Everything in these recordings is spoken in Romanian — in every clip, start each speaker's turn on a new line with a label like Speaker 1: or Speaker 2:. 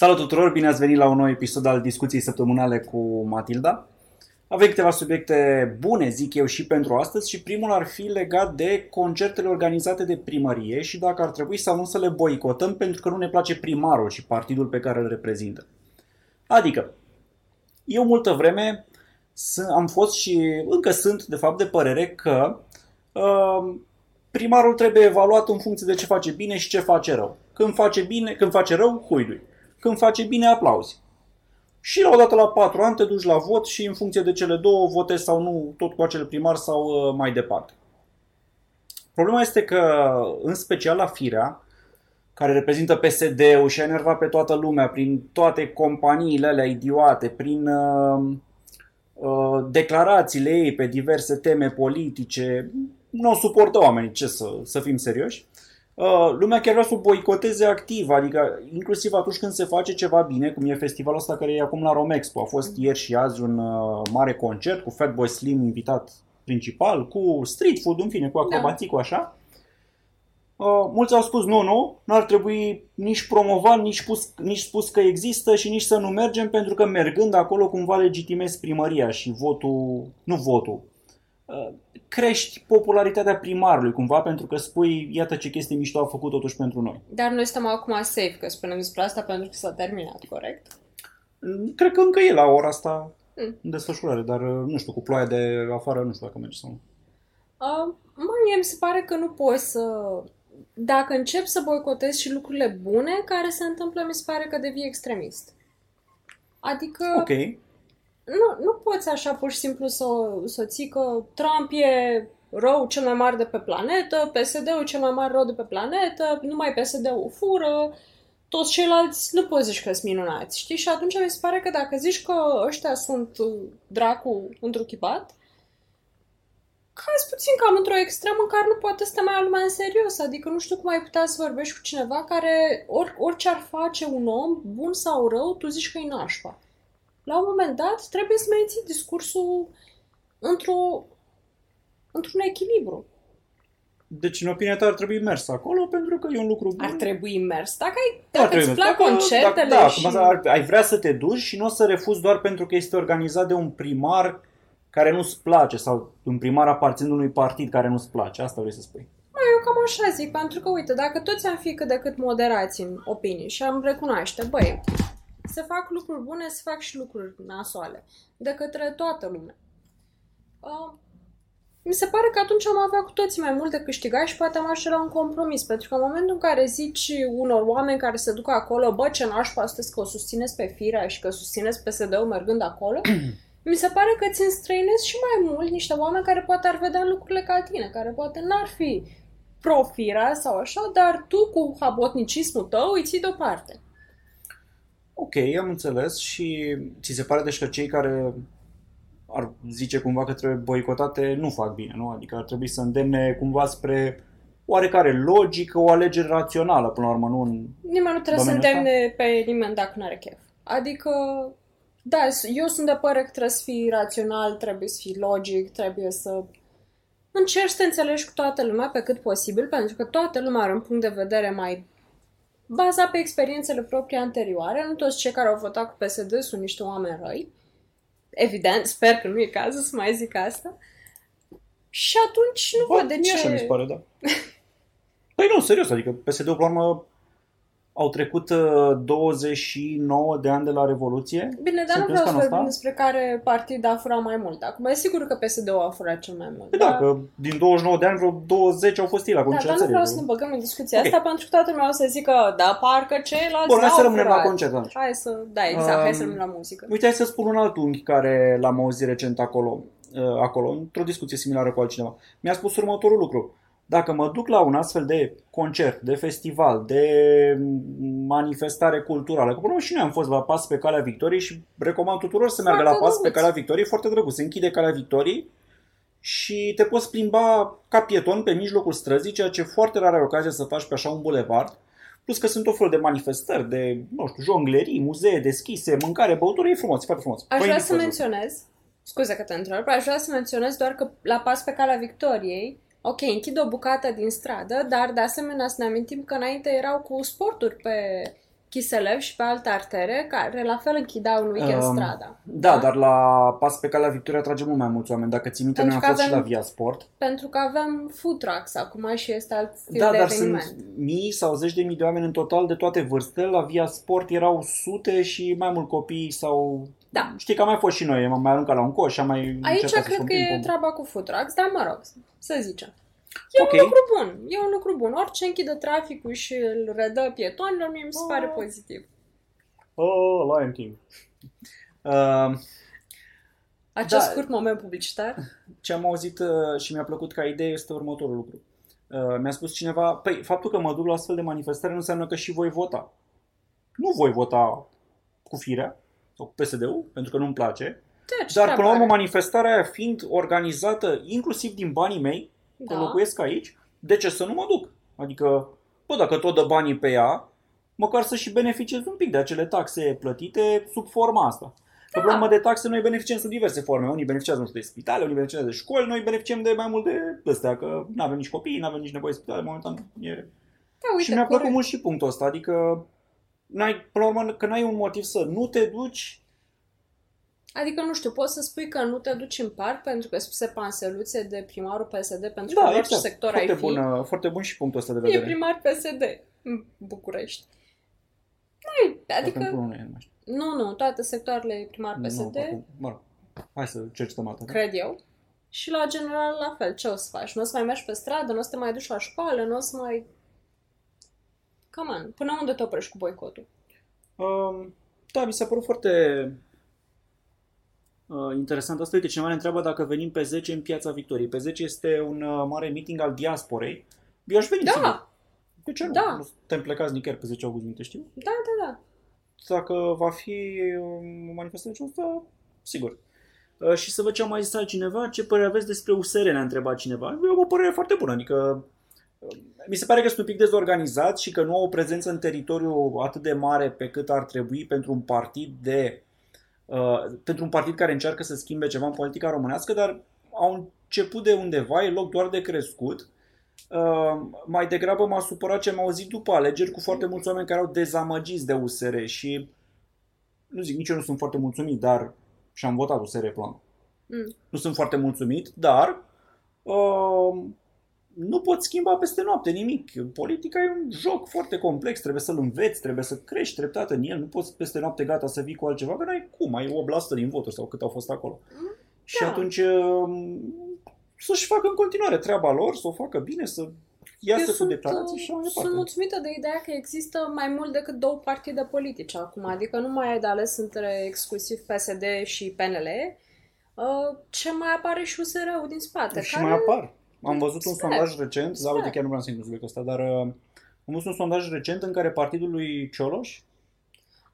Speaker 1: Salut tuturor, bine ați venit la un nou episod al discuției săptămânale cu Matilda. Avem câteva subiecte bune, zic eu, și pentru astăzi și primul ar fi legat de concertele organizate de primărie și dacă ar trebui sau nu să le boicotăm pentru că nu ne place primarul și partidul pe care îl reprezintă. Adică, eu multă vreme am fost și încă sunt, de fapt, de părere că uh, primarul trebuie evaluat în funcție de ce face bine și ce face rău. Când face bine, când face rău, huidui. Când face bine, aplauzi. Și la odată la patru ani te duci la vot și în funcție de cele două votezi sau nu tot cu acel primar sau uh, mai departe. Problema este că, în special la Firea, care reprezintă PSD-ul și a enervat pe toată lumea prin toate companiile alea idiote, prin uh, uh, declarațiile ei pe diverse teme politice, nu o suportă oamenii, ce să, să fim serioși. Uh, lumea chiar vrea să o boicoteze activ, adică inclusiv atunci când se face ceva bine, cum e festivalul ăsta care e acum la Romexpo. A fost ieri și azi un uh, mare concert cu Fatboy Slim invitat principal, cu street food, în fine, cu acrobații, da. cu așa. Uh, mulți au spus nu, nu, nu ar trebui nici promovat, nici, pus, nici spus că există și nici să nu mergem pentru că mergând acolo cumva legitimezi primăria și votul, nu votul, uh, crești popularitatea primarului cumva pentru că spui iată ce chestie mișto a făcut totuși pentru noi.
Speaker 2: Dar noi suntem acum safe, că spunem despre asta pentru că s-a terminat, corect?
Speaker 1: Cred că încă e la ora asta mm. în desfășurare, dar uh, nu știu, cu ploaia de afară nu știu dacă merge sau nu.
Speaker 2: Uh, mie mi se pare că nu poți să dacă încep să boicotezi și lucrurile bune care se întâmplă, mi se pare că devii extremist. Adică...
Speaker 1: Ok.
Speaker 2: Nu, nu poți așa pur și simplu să, să ții că Trump e rău cel mai mare de pe planetă, PSD-ul cel mai mare rău de pe planetă, numai PSD-ul fură, toți ceilalți nu poți zici că sunt minunați, știi? Și atunci mi se pare că dacă zici că ăștia sunt dracu întruchipat, cazi puțin cam într-o extremă în care nu poate să te mai ia lumea în serios. Adică nu știu cum ai putea să vorbești cu cineva care, or, orice ar face un om, bun sau rău, tu zici că e nașpa. La un moment dat trebuie să menții discursul într-o, într-un echilibru.
Speaker 1: Deci, în opinia ta, ar trebui mers acolo pentru că e un lucru bun.
Speaker 2: Ar trebui mers. Dacă, ai, dacă îți plac dacă, concertele
Speaker 1: dacă, da,
Speaker 2: și...
Speaker 1: Ar, ai vrea să te duci și nu o să refuzi doar pentru că este organizat de un primar care nu-ți place sau un primar aparținând unui partid care nu-ți place. Asta vrei să spui.
Speaker 2: Eu cam așa zic, pentru că, uite, dacă toți am fi cât de cât moderați în opinii și am recunoaște, băi, se fac lucruri bune, se fac și lucruri nasoale, de către toată lumea. Uh, mi se pare că atunci am avea cu toții mai mult de câștigat și poate am așa la un compromis, pentru că în momentul în care zici unor oameni care se duc acolo, bă, ce nașpa sunteți că o susțineți pe firea și că susțineți PSD-ul mergând acolo, mi se pare că ți înstrăinezi și mai mult niște oameni care poate ar vedea lucrurile ca tine, care poate n-ar fi profira sau așa, dar tu cu habotnicismul tău îi ții deoparte.
Speaker 1: Ok, am înțeles și ți se pare deci că cei care ar zice cumva că trebuie boicotate nu fac bine, nu? Adică ar trebui să îndemne cumva spre oarecare logică, o alegere rațională, până la urmă, nu în
Speaker 2: Nimeni nu trebuie să îndemne pe nimeni dacă nu are chef. Adică da, eu sunt de părere că trebuie să fii rațional, trebuie să fii logic, trebuie să încerci să te înțelegi cu toată lumea pe cât posibil, pentru că toată lumea are un punct de vedere mai bazat pe experiențele proprii anterioare. Nu toți cei care au votat cu PSD sunt niște oameni răi. Evident, sper că nu e cazul să mai zic asta. Și atunci nu văd de ce...
Speaker 1: așa mi se pare, da. păi nu, serios, adică PSD-ul, pe urmă, au trecut 29 uh, de ani de la Revoluție.
Speaker 2: Bine, dar nu vreau să vorbim despre care partid a furat mai mult. Acum e sigur că PSD-ul a furat cel mai mult.
Speaker 1: Păi da, că din 29 de ani vreo 20 au fost ei la
Speaker 2: Da, dar nu vreau să ne băgăm în discuția okay. asta pentru că toată lumea o să zică, da, parcă ceilalți
Speaker 1: Bun, hai să rămânem la concert atunci.
Speaker 2: Hai să, da, exact, um, hai să rămânem la muzică.
Speaker 1: Uite, hai să spun un alt unghi care l-am auzit recent acolo, uh, acolo într-o discuție similară cu altcineva. Mi-a spus următorul lucru dacă mă duc la un astfel de concert, de festival, de manifestare culturală, că până și noi am fost la Pas pe Calea Victoriei și recomand tuturor să meargă la Pas pe Calea Victoriei, foarte drăguț. Se închide Calea Victoriei și te poți plimba ca pieton pe mijlocul străzii, ceea ce foarte rar ai ocazia să faci pe așa un bulevard. Plus că sunt o fel de manifestări, de, nu știu, jonglerii, muzee deschise, mâncare, băutură, e frumos, e foarte frumos.
Speaker 2: Aș vrea să menționez, scuze că te întreb, aș vrea să menționez doar că la Pas pe Calea Victoriei ok, închid o bucată din stradă, dar de asemenea să ne amintim că înainte erau cu sporturi pe Chiselev și pe alte artere, care la fel închideau în weekend
Speaker 1: Um,
Speaker 2: strada.
Speaker 1: Da, dar la pas pe calea Victoria trage mult mai mulți oameni. Dacă ții minte, noi am
Speaker 2: Pentru că
Speaker 1: fost și la
Speaker 2: avem-
Speaker 1: Via Sport.
Speaker 2: Pentru că avem food trucks acum și este alt stil
Speaker 1: Da,
Speaker 2: de
Speaker 1: dar
Speaker 2: eveniment.
Speaker 1: sunt mii sau zeci de mii de oameni în total de toate vârstele. La Via Sport erau sute și mai mult copii sau...
Speaker 2: Da.
Speaker 1: Știi că am mai fost și noi, am mai aruncat la un coș și am mai
Speaker 2: Aici
Speaker 1: încercat să
Speaker 2: cred că
Speaker 1: scompim
Speaker 2: e
Speaker 1: pomul.
Speaker 2: treaba cu food trucks, dar mă rog, să zicem. E
Speaker 1: Ok.
Speaker 2: un lucru bun, e un lucru bun. Orice închide traficul și îl redă pietonilor, mie mi se pare
Speaker 1: Oh.
Speaker 2: pozitiv.
Speaker 1: Oh, Lion King. Uh,
Speaker 2: Acest
Speaker 1: Da.
Speaker 2: scurt moment publicitar.
Speaker 1: ce am auzit uh, și mi-a plăcut ca idee este următorul lucru. Uh, mi-a spus cineva, păi, faptul că mă duc la astfel de manifestare nu înseamnă că și voi vota. Nu voi vota cu firea sau cu PSD-ul, pentru că nu-mi place,
Speaker 2: Deci,
Speaker 1: dar până la urmă
Speaker 2: treaba are.
Speaker 1: manifestarea aia fiind organizată inclusiv din banii mei, că
Speaker 2: da.
Speaker 1: locuiesc aici, de ce să nu mă duc? Adică, bă, dacă tot dă banii pe ea, măcar să și beneficiez un pic de acele taxe plătite sub forma asta. Că,
Speaker 2: Da.
Speaker 1: pe urmă de taxe, noi beneficiem sub diverse forme. Unii beneficiază, nu știu, de spitale, unii beneficiază de școli, noi beneficiem de mai mult de astea, că nu avem nici copii, nu avem nici nevoie de spitale, momentan e...
Speaker 2: Da, uite,
Speaker 1: și mi-a plăcut
Speaker 2: corect.
Speaker 1: mult și punctul ăsta, adică n-ai, până la urmă, că n-ai un motiv să nu te duci,
Speaker 2: Adică, nu știu, poți să spui că nu te duci în parc pentru că spuse panseluțe de primarul PSD pentru
Speaker 1: da,
Speaker 2: că în orice
Speaker 1: exact,
Speaker 2: sector
Speaker 1: foarte,
Speaker 2: ai fi.
Speaker 1: bun, foarte bun și punctul ăsta de
Speaker 2: E
Speaker 1: vedere.
Speaker 2: primar PSD în București. Nu, adică,
Speaker 1: Pentru unul, nu mai știu.
Speaker 2: nu, nu, toate sectoarele e primar
Speaker 1: Nu,
Speaker 2: PSD,
Speaker 1: poate- mă rog, hai să cercetăm altă.
Speaker 2: cred eu. Și la general la fel, ce o să faci? Nu o să mai mergi pe stradă, nu o să te mai duci la școală, nu o să mai... Come on, până unde te oprești cu boicotul?
Speaker 1: Um, da, mi s-a părut foarte uh, interesant asta. Uite, cineva ne întreabă dacă venim pe 10 în Piața Victoriei. Pe 10 este un uh, mare meeting al diasporei. Eu aș veni,
Speaker 2: Da.
Speaker 1: sigur. De ce nu?
Speaker 2: Da.
Speaker 1: Nu suntem plecați nicăieri pe 10 august, nu te știu.
Speaker 2: Da, da, da.
Speaker 1: Dacă va fi um, o manifestare de asta, sigur. Uh, și să văd ce a mai zis altcineva, ce părere aveți despre USR, ne-a întrebat cineva. E o părere foarte bună, adică uh, mi se pare că sunt un pic dezorganizat și că nu au o prezență în teritoriu atât de mare pe cât ar trebui pentru un partid de uh, pentru un partid care încearcă să schimbe ceva în politica românească, dar au început de undeva, e loc doar de crescut. Uh, mai degrabă m-a supărat ce am auzit după alegeri cu foarte mulți oameni care au dezamăgiți de USR și nu zic, nici eu nu sunt foarte mulțumit, dar și am votat USR plan.
Speaker 2: Mm.
Speaker 1: Nu sunt foarte mulțumit, dar uh, nu pot schimba peste noapte nimic. Politica e un joc foarte complex, trebuie să-l înveți, trebuie să crești treptat în el, nu poți peste noapte gata să vii cu altceva, că n-ai cum, ai 8% din voturi sau cât au fost acolo.
Speaker 2: Mm,
Speaker 1: Și
Speaker 2: da.
Speaker 1: atunci uh, să-și facă în continuare treaba lor, să o facă bine, să iasă
Speaker 2: Eu
Speaker 1: cu
Speaker 2: sunt,
Speaker 1: declarații și așa mai
Speaker 2: uh,
Speaker 1: departe.
Speaker 2: Sunt mulțumită de ideea că există mai mult decât două partide politice acum, adică nu mai ai de ales între exclusiv PSD și PNL, uh, ce mai apare și USR-ul din spate.
Speaker 1: Și
Speaker 2: care...
Speaker 1: mai apar. Am văzut un
Speaker 2: Sper.
Speaker 1: sondaj recent, da,
Speaker 2: Sper.
Speaker 1: uite, chiar nu vreau să intru în subiectul ăsta, dar uh, am văzut un sondaj recent în care partidul lui Cioloș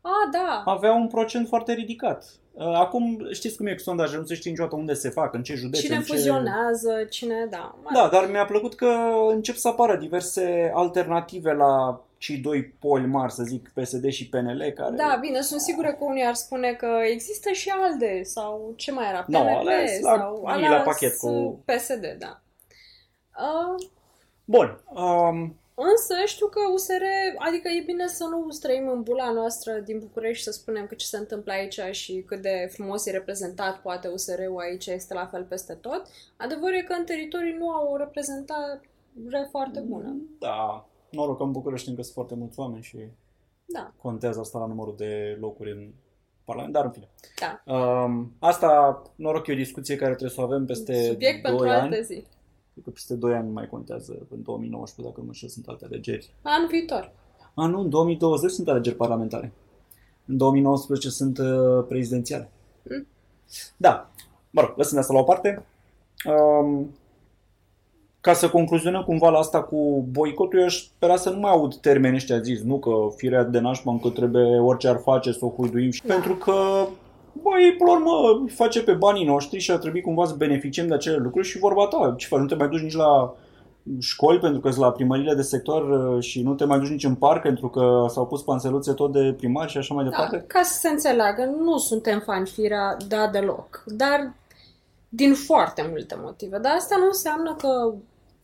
Speaker 2: A, da,
Speaker 1: avea un procent foarte ridicat. Uh, Acum știți cum e cu sondajele, nu se știe niciodată unde se fac, în ce județe,
Speaker 2: cine
Speaker 1: în ce...
Speaker 2: fuzionează, cine, da. Mă
Speaker 1: Da, dar mi-a plăcut că încep să apară diverse alternative la cei doi poli mari, să zic, PSD și PNL, care...
Speaker 2: Da, bine, sunt sigură că unii ar spune că există și ALDE sau ce mai era,
Speaker 1: Nu,
Speaker 2: PNP
Speaker 1: alea sunt la-
Speaker 2: sau
Speaker 1: unii la
Speaker 2: alea
Speaker 1: pachet
Speaker 2: sunt
Speaker 1: cu-
Speaker 2: PSD, da. Uh,
Speaker 1: Bun. Um,
Speaker 2: Însă știu că USR, adică e bine să nu străim în bula noastră din București și să spunem că ce se întâmplă aici și cât de frumos e reprezentat poate USR-ul aici este la fel peste tot. Adevărul e că în teritorii nu au o reprezentare foarte bună.
Speaker 1: da, noroc că în București încă sunt foarte mulți oameni și
Speaker 2: Da,
Speaker 1: contează asta la numărul de locuri în Parlament, dar în fine.
Speaker 2: da.
Speaker 1: Um, asta, noroc, e o discuție care trebuie să o avem peste
Speaker 2: Subiect
Speaker 1: 2
Speaker 2: pentru
Speaker 1: ani.
Speaker 2: alte zi.
Speaker 1: Cred că peste 2 ani mai contează, în 2019, dacă nu mă înșel, sunt alte alegeri.
Speaker 2: Anul viitor.
Speaker 1: A, nu, în 2020 sunt alegeri parlamentare. În 2019 sunt uh, prezidențiale.
Speaker 2: Mm.
Speaker 1: Da, mă rog, lăsând asta la o parte. Um, ca să concluzionăm cumva la asta cu boicotul, eu aș spera să nu mai aud termeni ăștia zis, nu că firea de nașpa încă trebuie orice ar face să o huiduim, și
Speaker 2: Da.
Speaker 1: pentru că Băi, până la urmă, îi face pe banii noștri și ar trebui cumva să beneficiem de acele lucruri și vorba ta. Ce faci? Nu te mai duci nici la școli pentru că sunt la primările de sector uh, și nu te mai duci nici în parc pentru că s-au pus panseluțe tot de primari și așa mai
Speaker 2: Da,
Speaker 1: departe.
Speaker 2: ca să se înțeleagă, nu suntem fani firea, da, deloc. Dar din foarte multe motive. Dar asta nu înseamnă că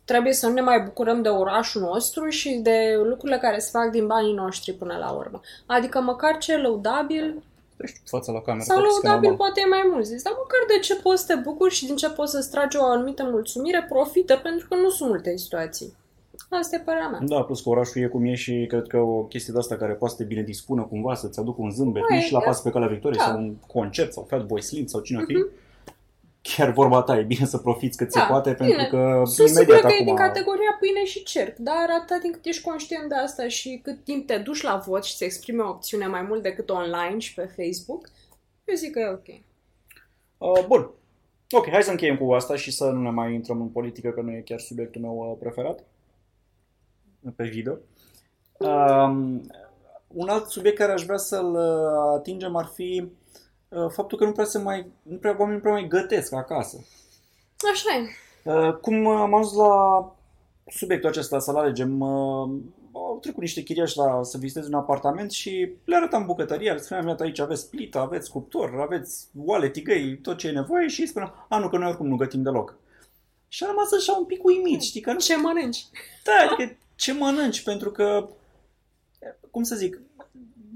Speaker 2: trebuie să nu ne mai bucurăm de orașul nostru și de lucrurile care se fac din banii noștri până la urmă. Adică măcar ce lăudabil
Speaker 1: Deci, fața la cameră.
Speaker 2: sau
Speaker 1: poate să fie
Speaker 2: lăudabil
Speaker 1: normal.
Speaker 2: poate e mai mult zis, dar măcar de ce poți să te bucuri și din ce poți să-ți tragi o anumită mulțumire, profită, pentru că nu sunt multe situații. Asta e părerea mea.
Speaker 1: Da, plus că orașul e cum e și cred că o chestie de asta care poate să te bine dispună cumva, să-ți aducă un zâmbet,
Speaker 2: Băi,
Speaker 1: nici și la
Speaker 2: da.
Speaker 1: pas pe calea victoriei
Speaker 2: Da.
Speaker 1: sau un concert sau Fatboy Slim sau cine o fi. Chiar vorba ta, e bine să profiți cât
Speaker 2: Da,
Speaker 1: se poate,
Speaker 2: bine.
Speaker 1: pentru că
Speaker 2: Sunt sigură
Speaker 1: imediat
Speaker 2: că e
Speaker 1: acum...
Speaker 2: din categoria pâine și cerc, dar atâta timp cât ești conștient de asta și cât timp te duci la vot și îți exprime o opțiune mai mult decât online și pe Facebook, eu zic că e ok.
Speaker 1: Uh, bun. Ok, hai să încheiem cu asta și să nu ne mai intrăm în politică, că nu e chiar subiectul meu uh, preferat pe video. Um, un alt subiect care aș vrea să-l uh, atingem ar fi uh, faptul că nu prea se mai, nu prea, oamenii nu prea mai gătesc acasă.
Speaker 2: Așa e.
Speaker 1: Uh, Cum am ajuns la subiectul acesta, să-l alegem, uh, au trecut niște chiriași la să viziteze un apartament și le arătam bucătăria, le spuneam, iată aici aveți plită, aveți cuptor, aveți oale, tigăi, tot ce e nevoie și îi spuneam, a, nu, că noi oricum nu gătim deloc. Și am rămas așa un pic uimit, știi, că nu
Speaker 2: Ce mănânci?
Speaker 1: da, adică ce mănânci? Pentru că, cum să zic,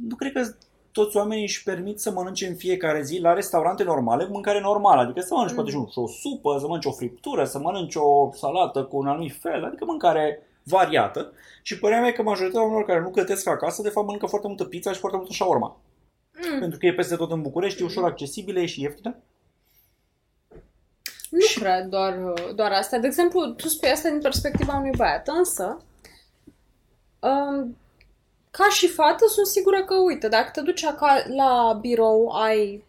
Speaker 1: nu cred că toți oamenii își permit să mănânce în fiecare zi la restaurante normale mâncare normală. Adică să mănânci
Speaker 2: Mm.
Speaker 1: poate și un- și o supă, să mănânci o friptură, să mănânci o salată cu un anumit fel, adică mâncare variată. Și părerea mea e că majoritatea oamenilor care nu gătesc acasă, de fapt mănâncă foarte multă pizza și foarte multă shawarma.
Speaker 2: Mm.
Speaker 1: Pentru că e peste tot în București, e ușor accesibilă e și ieftină.
Speaker 2: Nu cred doar, doar asta. De exemplu, tu spui asta din perspectiva unui băiat, însă, um, ca și fată, sunt sigură că, uite, dacă te duci aca- la birou, ai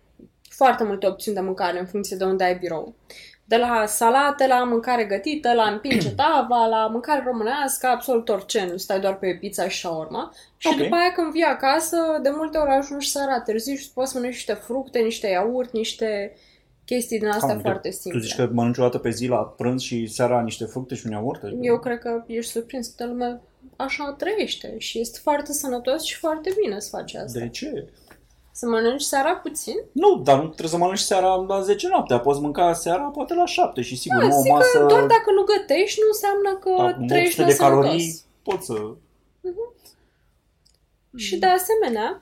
Speaker 2: foarte multe opțiuni de mâncare în funcție de unde ai birou. De la salate, la mâncare gătită, la împinge tava, la mâncare românească, absolut orice, nu stai doar pe pizza și shawarma. Și
Speaker 1: Ok.
Speaker 2: după aia când vii acasă, de multe ori ajungi seara târziu și poți să mănânci niște fructe, niște iaurt, niște chestii din astea
Speaker 1: Cam,
Speaker 2: foarte
Speaker 1: Tu
Speaker 2: simple.
Speaker 1: zici că mănânci o dată pe zi la prânz și seara niște fructe și un iaurt? Adică-
Speaker 2: Eu cred că ești surprins că lumea așa trăiește și este foarte sănătos și foarte bine să faci asta.
Speaker 1: De ce?
Speaker 2: Să mănânci seara puțin?
Speaker 1: Nu, dar nu trebuie să mănânci seara la 10 noaptea. Poți mânca seara poate la 7 și sigur,
Speaker 2: Da,
Speaker 1: nu o
Speaker 2: zic
Speaker 1: masă...
Speaker 2: că doar dacă nu gătești nu înseamnă că
Speaker 1: da, cu
Speaker 2: trăiești
Speaker 1: 800 de
Speaker 2: nesănătos.
Speaker 1: calorii poți să...
Speaker 2: Și de asemenea,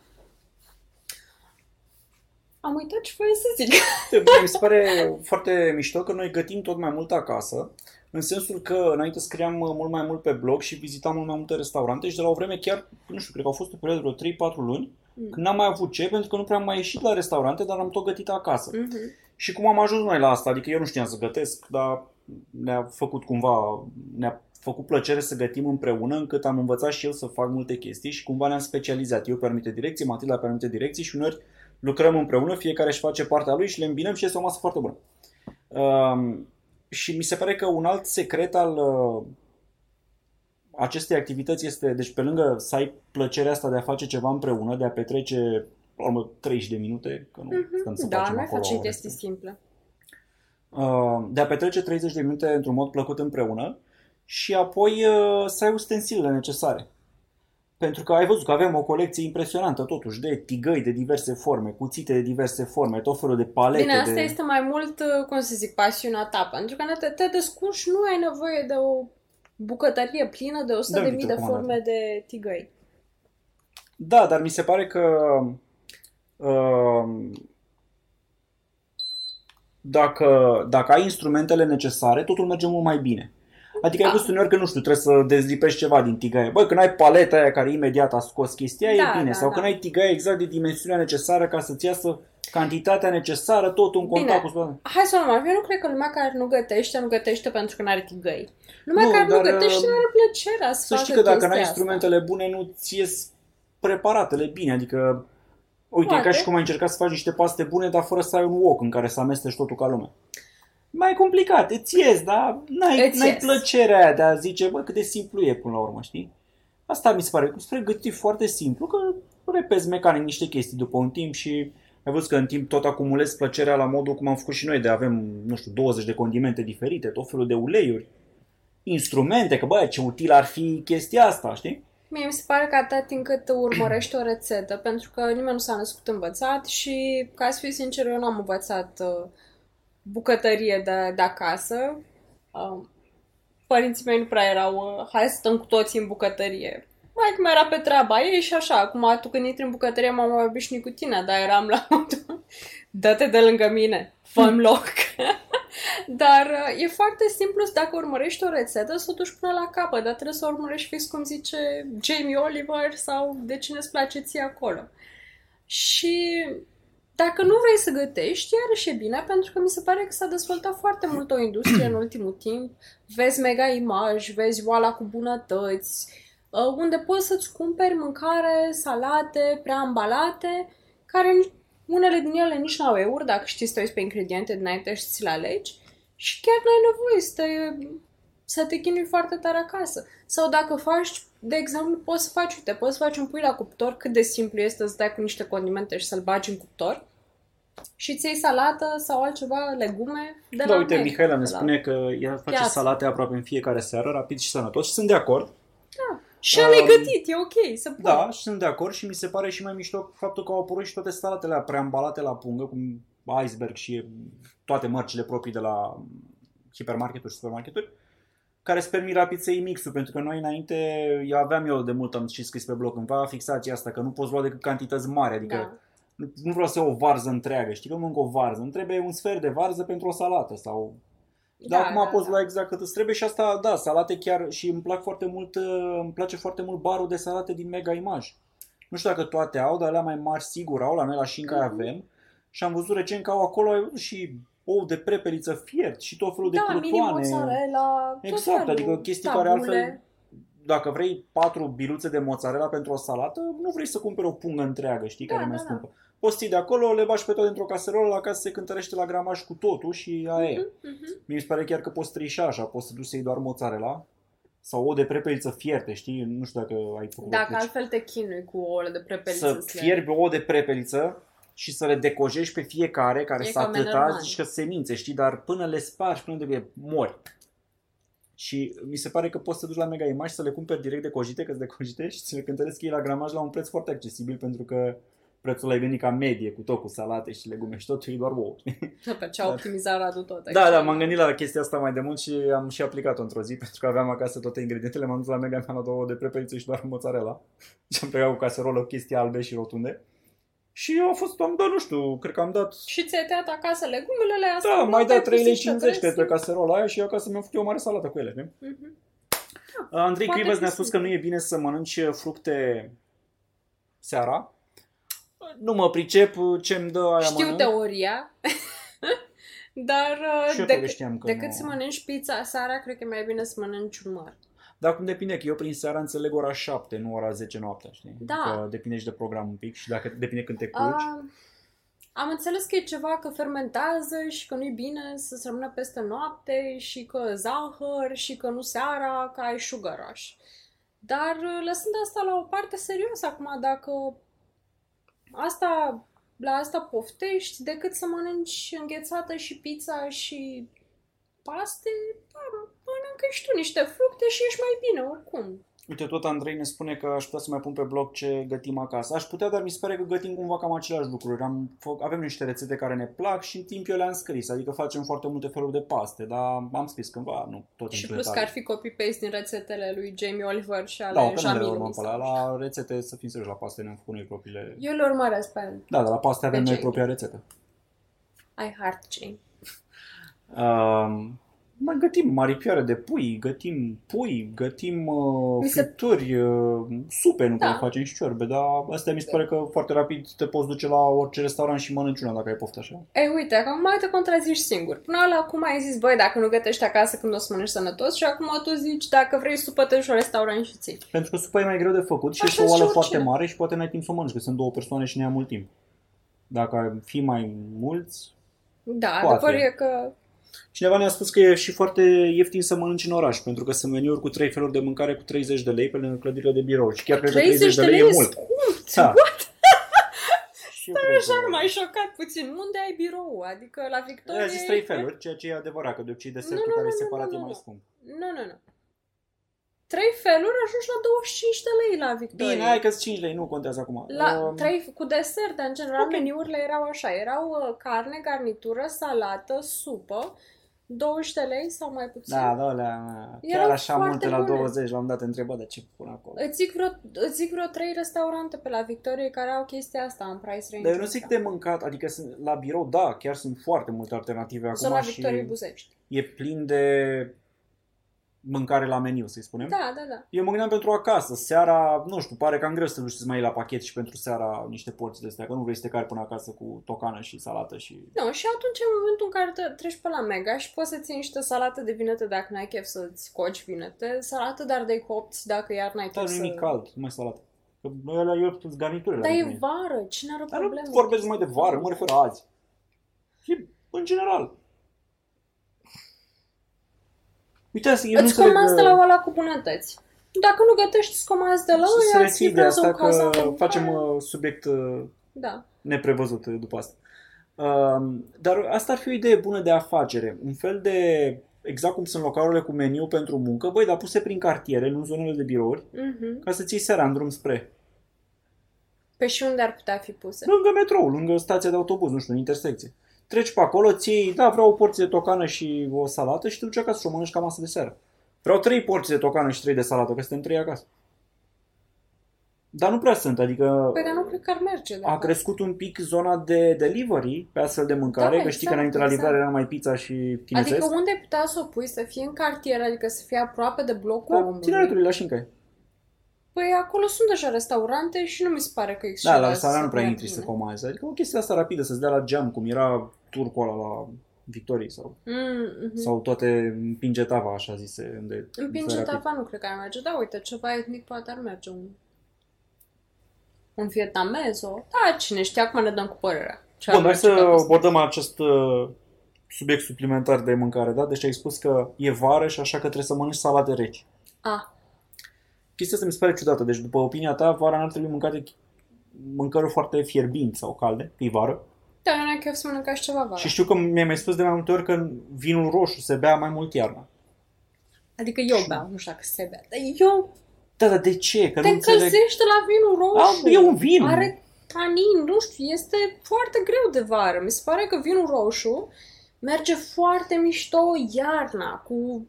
Speaker 2: am uitat ce voiam să zic.
Speaker 1: Te bine, mi se pare foarte mișto că noi gătim tot mai mult acasă, în sensul că înainte scriam uh, mult mai mult pe blog și vizitam mult mai multe restaurante și de la o vreme chiar, nu știu, cred că au fost o perioadă de vreo 3-4 luni,
Speaker 2: Mm.
Speaker 1: când n-am mai avut ce, pentru că nu prea am mai ieșit la restaurante, dar am tot gătit acasă.
Speaker 2: Mhm.
Speaker 1: Și cum am ajuns noi la asta, adică eu nu știam să gătesc, dar ne-a făcut cumva, ne-a făcut plăcere să gătim împreună, încât am învățat și eu să fac multe chestii și cumva ne-am specializat. Eu pe anumite direcții, Matilda pe anumite direcții și uneori lucrăm împreună, fiecare își face partea lui și le îmbinăm și este o masă foarte bună. Um, și mi se pare că un alt secret al uh, acestei activități este, deci pe lângă să ai plăcerea asta de a face ceva împreună, de a petrece, la urmă, 30 de minute, că nu stăm să
Speaker 2: Da,
Speaker 1: facem
Speaker 2: noi
Speaker 1: acolo
Speaker 2: facem
Speaker 1: o
Speaker 2: chestii simple.
Speaker 1: Uh, de a petrece 30 de minute într-un mod plăcut împreună și apoi uh, să ai ustensilele necesare. Pentru că ai văzut că avem o colecție impresionantă totuși de tigăi de diverse forme, cuțite de diverse forme, tot felul de palete.
Speaker 2: Bine, asta
Speaker 1: de...
Speaker 2: este mai mult, uh, cum să zic, pasiunea ta, pentru că te, te descurci, nu ai nevoie de o bucătărie plină de 100.000
Speaker 1: Da,
Speaker 2: de,
Speaker 1: uite
Speaker 2: mii de
Speaker 1: cum
Speaker 2: forme de tigăi.
Speaker 1: Da, dar mi se pare că uh, dacă, dacă ai instrumentele necesare, totul merge mult mai bine. Adică ai
Speaker 2: Da.
Speaker 1: văzut uneori că, nu știu, trebuie să dezlipești ceva din tigaie. Băi, când ai paleta aia care imediat a scos chestia,
Speaker 2: Da,
Speaker 1: e bine.
Speaker 2: da,
Speaker 1: Sau
Speaker 2: da.
Speaker 1: când ai tigaie exact de dimensiunea necesară ca să-ți iasă cantitatea necesară, totul în contact
Speaker 2: Bine.
Speaker 1: cu...
Speaker 2: Hai să o luăm. Eu nu cred că lumea care nu gătește, nu gătește pentru că nu are tigăi. Lumea
Speaker 1: Nu,
Speaker 2: care
Speaker 1: dar,
Speaker 2: nu gătește
Speaker 1: uh,
Speaker 2: nu are plăcerea să,
Speaker 1: Să
Speaker 2: facă
Speaker 1: știi că dacă
Speaker 2: chestia
Speaker 1: n-ai
Speaker 2: asta.
Speaker 1: instrumentele bune, nu ți ies preparatele bine. Adică, uite, e ca
Speaker 2: Poate.
Speaker 1: și cum ai încercat să faci niște paste bune, dar fără să ai un wok în care să amesteci totul ca lumea. Mai complicat, îți ies, dar n-ai,
Speaker 2: Îți
Speaker 1: n-ai
Speaker 2: ies.
Speaker 1: plăcerea aia de a zice, bă, cât de simplu e până la urmă, știi? Asta mi se pare, spre gătit foarte simplu, că repezi mecanic niște chestii după un timp și ai văzut că în timp tot acumulezi plăcerea la modul cum am făcut și noi, de avem, nu știu, 20 de condimente diferite, tot felul de uleiuri, instrumente, că bă, ce util ar fi chestia asta, știi?
Speaker 2: Mie mi se pare că atât timp cât urmărești o rețetă, pentru că nimeni nu s-a născut învățat și, ca să fiu sincer, eu n-am învățat uh, bucătărie de, de acasă. Uh, părinții mei nu prea erau, uh, hai să stăm cu toții în bucătărie. Mai cum era pe treaba ei și așa, acum tu când intri în bucătărie m-am mai obișnuit cu tine, dar eram la modul, dă-te de lângă mine, fă loc. dar uh, e foarte simplu dacă urmărești o rețetă să o duci până la capăt, dar trebuie să o urmărești fix cum zice Jamie Oliver sau de cine îți place ție acolo. Și dacă nu vrei să gătești, iarăși e bine, pentru că mi se pare că s-a dezvoltat foarte mult o industrie în ultimul timp. Vezi mega imagi, vezi oala cu bunătăți, uh, unde poți să-ți cumperi mâncare, salate, preambalate, care unele din ele nici n-au eur, dacă știi să te uiți pe ingrediente dinainte și ți le alegi. Și chiar n-ai nevoie să te, să te chinui foarte tare acasă. Sau dacă faci de exemplu, poți să faci, uite, poți să faci un pui la cuptor, cât de simplu este să dai cu niște condimente și să-l bagi în cuptor și îți iei salată sau altceva, legume de
Speaker 1: da,
Speaker 2: la
Speaker 1: uite,
Speaker 2: Mac,
Speaker 1: Mihaela ne
Speaker 2: de la-
Speaker 1: spune că ea face
Speaker 2: piață.
Speaker 1: salate aproape în fiecare seară, rapid și sănătos și sunt de acord.
Speaker 2: Da. Și um, le
Speaker 1: Um,
Speaker 2: gătit, e ok, să pun.
Speaker 1: Da, și sunt de acord și mi se pare și mai mișto faptul că au apărut și toate salatele alea preambalate la pungă, cum iceberg și toate mărcile proprii de la hipermarketuri și supermarketuri, care îți permit rapid să iei mixul, pentru că noi înainte, eu aveam eu de mult, am și scris pe blog, îmi va fixația asta, că nu poți lua decât cantități mari, adică
Speaker 2: da.
Speaker 1: nu, nu vreau să iau o varză întreagă, știi că mănânc o varză, îmi trebuie un sfert de varză pentru o salată sau... Dar
Speaker 2: Da,
Speaker 1: acum
Speaker 2: da,
Speaker 1: poți
Speaker 2: da.
Speaker 1: lua exact cât îți trebuie și asta, da, salate chiar și îmi plac foarte mult, uh, îmi place foarte mult barul de salate din Mega Image. Nu știu dacă toate au, dar alea mai mari sigur au, la noi la Șinca
Speaker 2: Mhm.
Speaker 1: avem. Și am văzut recent că au acolo ai văzut și ou de prepeliță fiert și tot felul de
Speaker 2: Da, mini
Speaker 1: crutoane.
Speaker 2: mozzarella, tot
Speaker 1: Exact,
Speaker 2: felul,
Speaker 1: adică chestii
Speaker 2: tabule.
Speaker 1: care altfel dacă vrei patru biluțe de mozzarella pentru o salată, nu vrei să cumperi o pungă întreagă, știi,
Speaker 2: Da,
Speaker 1: care e mai
Speaker 2: da, da.
Speaker 1: scumpă. Poți ții de acolo, le bași pe toate într-o caserolă, la care se cântărește la gramaj cu totul și aia e.
Speaker 2: Mhm.
Speaker 1: Mi se pare chiar că poți trișa așa, poți să duci să iei doar mozzarella sau o de prepeliță fierte, știi? Nu știu dacă ai făcut
Speaker 2: Dacă
Speaker 1: deci,
Speaker 2: altfel te chinui cu ouăle de prepeliță.
Speaker 1: să
Speaker 2: le-
Speaker 1: fierbi o de prepeliță și să le decojești pe fiecare care
Speaker 2: E
Speaker 1: s-a
Speaker 2: ca
Speaker 1: atâta,
Speaker 2: Menerman.
Speaker 1: zici că semințe, știi? Dar până le spargi, până de mori. Și mi se pare că poți să duci la Mega Image să le cumperi direct decojite, că îți decojite și ți le cântăresc ei la gramaj la un preț foarte accesibil pentru că prețul l-ai gândit ca medie cu tot, cu salate și legume și totul e doar ouă.
Speaker 2: Pe ce a optimizat Radu tot.
Speaker 1: Da, da, m-am gândit la chestia asta mai de mult și am și aplicat-o într-o zi pentru că aveam acasă toate ingredientele, m-am dus la Mega, mi-am luat două de prepeliță și doar mozzarella și am plecat cu caserolă, cu chestii albe și rotunde. Și eu a fost, am dat, nu știu, cred că am dat
Speaker 2: Și ți-ai tăiat acasă legumele, le-ai
Speaker 1: Da,
Speaker 2: asamblat,
Speaker 1: mai
Speaker 2: ai
Speaker 1: dat
Speaker 2: pus
Speaker 1: 3 lei
Speaker 2: niște
Speaker 1: 50 cred, pe
Speaker 2: dressing.
Speaker 1: caserola aia și eu acasă mi-am făcut eu o mare salată cu ele. știi?
Speaker 2: Mhm.
Speaker 1: Andrei
Speaker 2: Poate
Speaker 1: Crivez
Speaker 2: fi
Speaker 1: ne-a spus că
Speaker 2: simplu.
Speaker 1: nu e bine să mănânci fructe seara. Nu mă pricep ce-mi dă aia
Speaker 2: Știu
Speaker 1: mănânc.
Speaker 2: teoria, dar
Speaker 1: Și eu
Speaker 2: uh,
Speaker 1: pe știam că
Speaker 2: decât
Speaker 1: nu.
Speaker 2: să mănânci pizza seara, cred că e mai bine să mănânci un măr.
Speaker 1: Dar cum depinde, că eu prin seara înțeleg ora 7, nu ora 10 noaptea, știi?
Speaker 2: Da.
Speaker 1: Adică depinde și de program un pic și dacă depinde când te culci.
Speaker 2: Uh, am înțeles că e ceva că fermentează și că nu e bine să se rămână peste noapte și că zahăr și că nu seara, că ai sugar rush. Dar uh, lăsând asta la o parte serios acum, dacă asta, la asta poftești, decât să mănânci înghețată și pizza și paste, da, mănâncă și tu niște fructe și ești mai bine oricum.
Speaker 1: Uite, tot Andrei ne spune că aș putea să mai pun pe blog ce gătim acasă. Aș putea, dar mi se pare că gătim cumva cam aceleași lucruri. Am, fă- avem niște rețete care ne plac și în timp eu le-am scris. Adică facem foarte multe feluri de paste, dar am scris cândva, nu tot
Speaker 2: Și
Speaker 1: în
Speaker 2: plus că
Speaker 1: detalii.
Speaker 2: ar fi copy-paste din rețetele lui Jamie Oliver și ale
Speaker 1: Da, că nu le
Speaker 2: Jamilului.
Speaker 1: urmăm pe alea.
Speaker 2: sau-
Speaker 1: La rețete, să fim serioși, la paste ne-am făcut noi propriile...
Speaker 2: Eu le urmăresc pe
Speaker 1: Da, dar la paste avem
Speaker 2: Pe
Speaker 1: noi
Speaker 2: Jamie.
Speaker 1: propria rețetă.
Speaker 2: I heart Jamie.
Speaker 1: Um, mai gătim maripioare de pui, gătim pui, gătim uh,
Speaker 2: Mi se-
Speaker 1: fripturi, uh, supe, nu
Speaker 2: Da.
Speaker 1: da. facem și ciorbe, dar astea mi se pare că foarte rapid te poți duce la orice restaurant și mănânci una dacă ai poftă așa.
Speaker 2: Ei, uite, acum mai te contrazici singur. Până la acum ai zis, băi, dacă nu gătești acasă când o să mănânci sănătos și acum tu zici, dacă vrei supă, te duci la restaurant și ții.
Speaker 1: Pentru că supa e mai greu de făcut și
Speaker 2: Așa
Speaker 1: este o
Speaker 2: și
Speaker 1: oală
Speaker 2: oricine.
Speaker 1: foarte mare și poate n-ai timp să o mănânci, că sunt două persoane și ne ia mult timp. Dacă ar fi mai mulți...
Speaker 2: Da,
Speaker 1: Poate.
Speaker 2: adevărul e că...
Speaker 1: Cineva ne-a spus că e și foarte ieftin să mănânci în oraș, pentru că sunt meniuri cu trei feluri de mâncare cu 30 de lei pe lângă clădirile de birou. Și chiar cred că 30 de lei, e mult.
Speaker 2: scump!
Speaker 1: Da. Și eu cred
Speaker 2: Așa
Speaker 1: că-
Speaker 2: m-ai șocat puțin. Unde ai birou? Adică la Victoria...
Speaker 1: Eu a zis trei feluri, ceea ce e adevărat, că de obicei desertul
Speaker 2: Nu, nu,
Speaker 1: care e
Speaker 2: nu, nu,
Speaker 1: separat
Speaker 2: nu,
Speaker 1: e mai
Speaker 2: nu.
Speaker 1: scump.
Speaker 2: Nu, nu, nu. Trei feluri ajungi la 25 de lei la Victoria.
Speaker 1: Bine, hai că 5 lei, nu contează acum.
Speaker 2: La
Speaker 1: Um,
Speaker 2: trei cu desert, dar în general
Speaker 1: ok.
Speaker 2: meniurile erau așa. Erau uh, carne, garnitură, salată, supă, 20 de lei sau mai puțin.
Speaker 1: Da, da, alea, chiar
Speaker 2: Erau
Speaker 1: așa
Speaker 2: foarte
Speaker 1: multe la
Speaker 2: bune.
Speaker 1: 20, la un dat te întreba de ce pun acolo.
Speaker 2: Îți zic, vreo, îți zic vreo trei restaurante pe la Victorie care au chestia asta în price range.
Speaker 1: Dar eu nu zic de mâncat, adică sunt, la birou, da, chiar sunt foarte multe alternative acum
Speaker 2: Zona
Speaker 1: și
Speaker 2: Victoriei Buzești.
Speaker 1: e plin de mâncare la meniu, să-i spunem.
Speaker 2: Da, da, da.
Speaker 1: Eu mă gândeam pentru acasă, seara, nu știu, pare cam greu să te duci să mai iei la pachet și pentru seara niște porții de astea, că nu vrei să te cari până acasă cu tocană și salată și...
Speaker 2: Nu, și atunci în momentul în care te treci pe la Mega și poți să ții niște salată de vinete dacă n-ai chef să-ți coci vinete, salată de ardei copți dacă iar n-ai
Speaker 1: Dar
Speaker 2: chef
Speaker 1: nu
Speaker 2: să...
Speaker 1: nimic cald, numai salată. Că noi alea eu sunt garniturile.
Speaker 2: Dar
Speaker 1: la
Speaker 2: e
Speaker 1: mine.
Speaker 2: vară, cine are o
Speaker 1: Dar nu
Speaker 2: problemă?
Speaker 1: vorbesc
Speaker 2: cu
Speaker 1: numai de
Speaker 2: chestia
Speaker 1: vară,
Speaker 2: asta?
Speaker 1: mă refer azi. Și în general. Uite, asta, eu nu
Speaker 2: Îți
Speaker 1: înțeleg,
Speaker 2: comanzi de
Speaker 1: uh,
Speaker 2: la ăla cu bunătăți. Dacă nu gătești, îți comanzi de la
Speaker 1: să
Speaker 2: ăia,
Speaker 1: reții
Speaker 2: îți
Speaker 1: ideea
Speaker 2: livrează
Speaker 1: asta
Speaker 2: o casă
Speaker 1: că
Speaker 2: în
Speaker 1: facem
Speaker 2: mare.
Speaker 1: uh, subiect uh,
Speaker 2: Da.
Speaker 1: neprevăzut uh, după asta. Um, dar asta ar fi o idee bună de afacere. Un fel de, exact cum sunt localurile cu meniu pentru muncă, băi, dar puse prin cartiere, nu în zonele de birouri,
Speaker 2: Mhm.
Speaker 1: ca să ții seara în drum spre.
Speaker 2: Pe și unde ar putea fi puse?
Speaker 1: Lângă metrou, lângă stația de autobuz, nu știu, în intersecție. Treci pe acolo, ții, da, vreau o porție de tocană și o salată și te duci acasă și o mănânci ca masă de seară. Vreau trei porții de tocană și trei de salată, că suntem trei acasă. Dar nu prea sunt, adică
Speaker 2: Păi, dar nu cred că ar merge. de
Speaker 1: a
Speaker 2: fapt.
Speaker 1: crescut un pic zona de delivery pe astfel de mâncare,
Speaker 2: Da,
Speaker 1: că știi
Speaker 2: exact,
Speaker 1: că înainte la
Speaker 2: exact.
Speaker 1: livrare era mai pizza și chinezesc.
Speaker 2: Adică unde ai putea să o pui, să fie în cartier, adică să fie aproape de blocul
Speaker 1: da,
Speaker 2: omului?
Speaker 1: tineretului la Șincai.
Speaker 2: Păi acolo sunt deja restaurante și nu mi se pare că
Speaker 1: Da,
Speaker 2: exceda
Speaker 1: la restaurant nu
Speaker 2: să
Speaker 1: prea
Speaker 2: fie
Speaker 1: intri să
Speaker 2: bine.
Speaker 1: comanzi. Adică o chestie asta rapidă, să-ți dea la geam, cum era turcul ăla la Victorii sau,
Speaker 2: Mm, mhm.
Speaker 1: sau toate împinge tava, așa zise. Unde
Speaker 2: Împinge
Speaker 1: rapid.
Speaker 2: tava nu cred că ar merge, dar uite, ceva etnic poate ar merge. Un, un vietnamez, o... Da, cine știe, acum ne dăm cu părerea. Ce ar
Speaker 1: Bun, hai
Speaker 2: merge
Speaker 1: să
Speaker 2: pe acolo.
Speaker 1: abordăm acest uh, subiect suplimentar de mâncare, da? Deci ai spus că e vară și așa că trebuie să mănânci salate reci.
Speaker 2: A,
Speaker 1: Chestia asta mi se pare ciudată. Deci, după opinia ta, vara n-ar trebui mâncate mâncăruri foarte fierbinți sau calde, că e vară.
Speaker 2: Da, eu n-ai chef să mănâncați ceva vara.
Speaker 1: Și știu că mi-ai mai spus de mai multe ori că vinul roșu se bea mai mult iarna.
Speaker 2: Adică eu beau, nu știu dacă se bea. Dar eu
Speaker 1: Da, dar de ce? Că
Speaker 2: te
Speaker 1: nu înțeleg.
Speaker 2: încălzește la vinul roșu.
Speaker 1: A, e un vin.
Speaker 2: Are tanin, nu știu, este foarte greu de vară. Mi se pare că vinul roșu merge foarte mișto iarna, cu...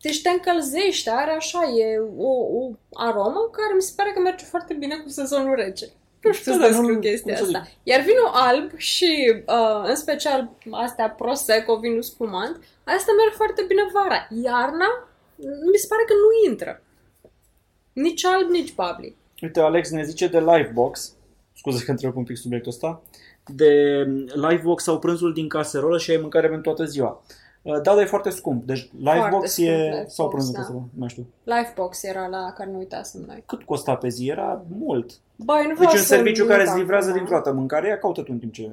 Speaker 2: Deci te încălzește, are așa, e o, o aromă care mi se pare că merge foarte bine cu sezonul rece. Nu știu
Speaker 1: Da,
Speaker 2: să
Speaker 1: dar nu-
Speaker 2: descriu chestia
Speaker 1: cum să
Speaker 2: asta. Iar vinul alb și, uh, în special, astea Prosecco, vinul spumant, astea merg foarte bine vara. Iarna, mi se pare că nu intră. Nici alb, nici bubbly.
Speaker 1: Uite, Alex ne zice de Livebox, scuze că întreb un pic subiectul ăsta, de Livebox sau prânzul din caserolă și ai mâncare pentru toată ziua. Uh, Da, dar e foarte scump. Deci Livebox
Speaker 2: scump,
Speaker 1: e...
Speaker 2: Livebox,
Speaker 1: sau prânzul
Speaker 2: da.
Speaker 1: caserolă, nu mai știu.
Speaker 2: Lifebox era la care nu uitasem noi.
Speaker 1: Cât costa pe zi? Era mult.
Speaker 2: Băi, nu vreau
Speaker 1: Deci un
Speaker 2: să
Speaker 1: serviciu
Speaker 2: mint
Speaker 1: care îți livrează
Speaker 2: acum.
Speaker 1: dintr-o dată mâncare, ia caută tu în timp ce...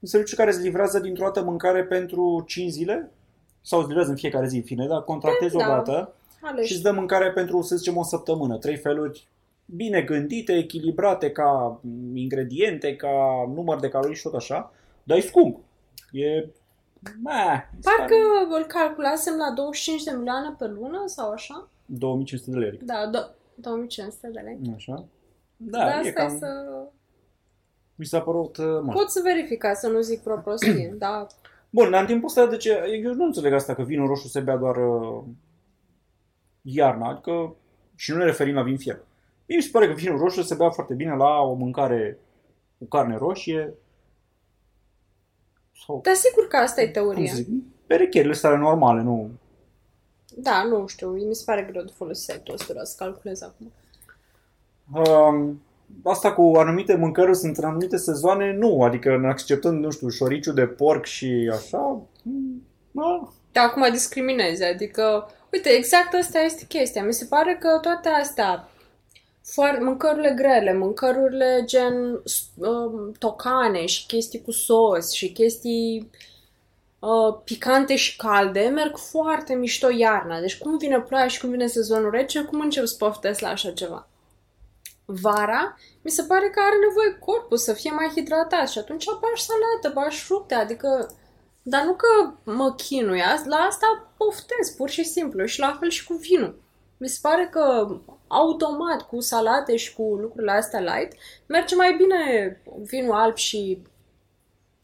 Speaker 1: Un serviciu care îți livrează dintr-o dată mâncare pentru 5 zile, sau îți livrează în fiecare zi, în fine, dar contractezi
Speaker 2: Da.
Speaker 1: o dată
Speaker 2: Aleși.
Speaker 1: și îți dă mâncare pentru, să zicem, o săptămână. Trei feluri bine gândite, echilibrate ca ingrediente, ca număr de calorii și tot așa, dar e scump. E... Meh, mi se
Speaker 2: Parcă
Speaker 1: pare
Speaker 2: îl calculasem la 25 de milioane pe lună sau așa?
Speaker 1: 2500 de lei.
Speaker 2: Da, do- 2500 de lei.
Speaker 1: Așa.
Speaker 2: Da,
Speaker 1: Da,
Speaker 2: asta
Speaker 1: e cam...
Speaker 2: să...
Speaker 1: Mi s-a părut uh, mult.
Speaker 2: Pot să verifica, să nu zic vreo prostie, da.
Speaker 1: Bun, dar în timpul ăsta, de ce? Eu nu înțeleg asta că vinul roșu se bea doar uh, iarna, adică și nu ne referim la vin fiert. Mie mi se pare că vinul roșu se bea foarte bine la o mâncare cu carne roșie sau,
Speaker 2: Dar sigur că asta e
Speaker 1: cum
Speaker 2: teoria.
Speaker 1: să zic, perecherile astea normale, nu...
Speaker 2: Da, nu știu, mi se pare greu de folosit site-ul ăsta, să calculez acum.
Speaker 1: Um, asta cu anumite mâncăruri sunt în anumite sezoane, nu, adică ne acceptând, nu știu, șoriciu de porc și așa, mm, da,
Speaker 2: Da, acum discriminezi, adică, uite, exact asta este chestia. Mi se pare că toate astea, foarte, mâncărurile grele, mâncărurile gen um, tocane și chestii cu sos și chestii uh, picante și calde, merg foarte mișto iarna. Deci cum vine ploaia și cum vine sezonul rece, cum încep să poftesc la așa ceva? Vara, mi se pare că are nevoie corpul să fie mai hidratat și atunci bași salată, bași fructe, adică dar nu că mă chinui, as- la asta poftez, pur și simplu, și la fel și cu vinul. Mi se pare că automat cu salate și cu lucrurile astea light merge mai bine vinul alb și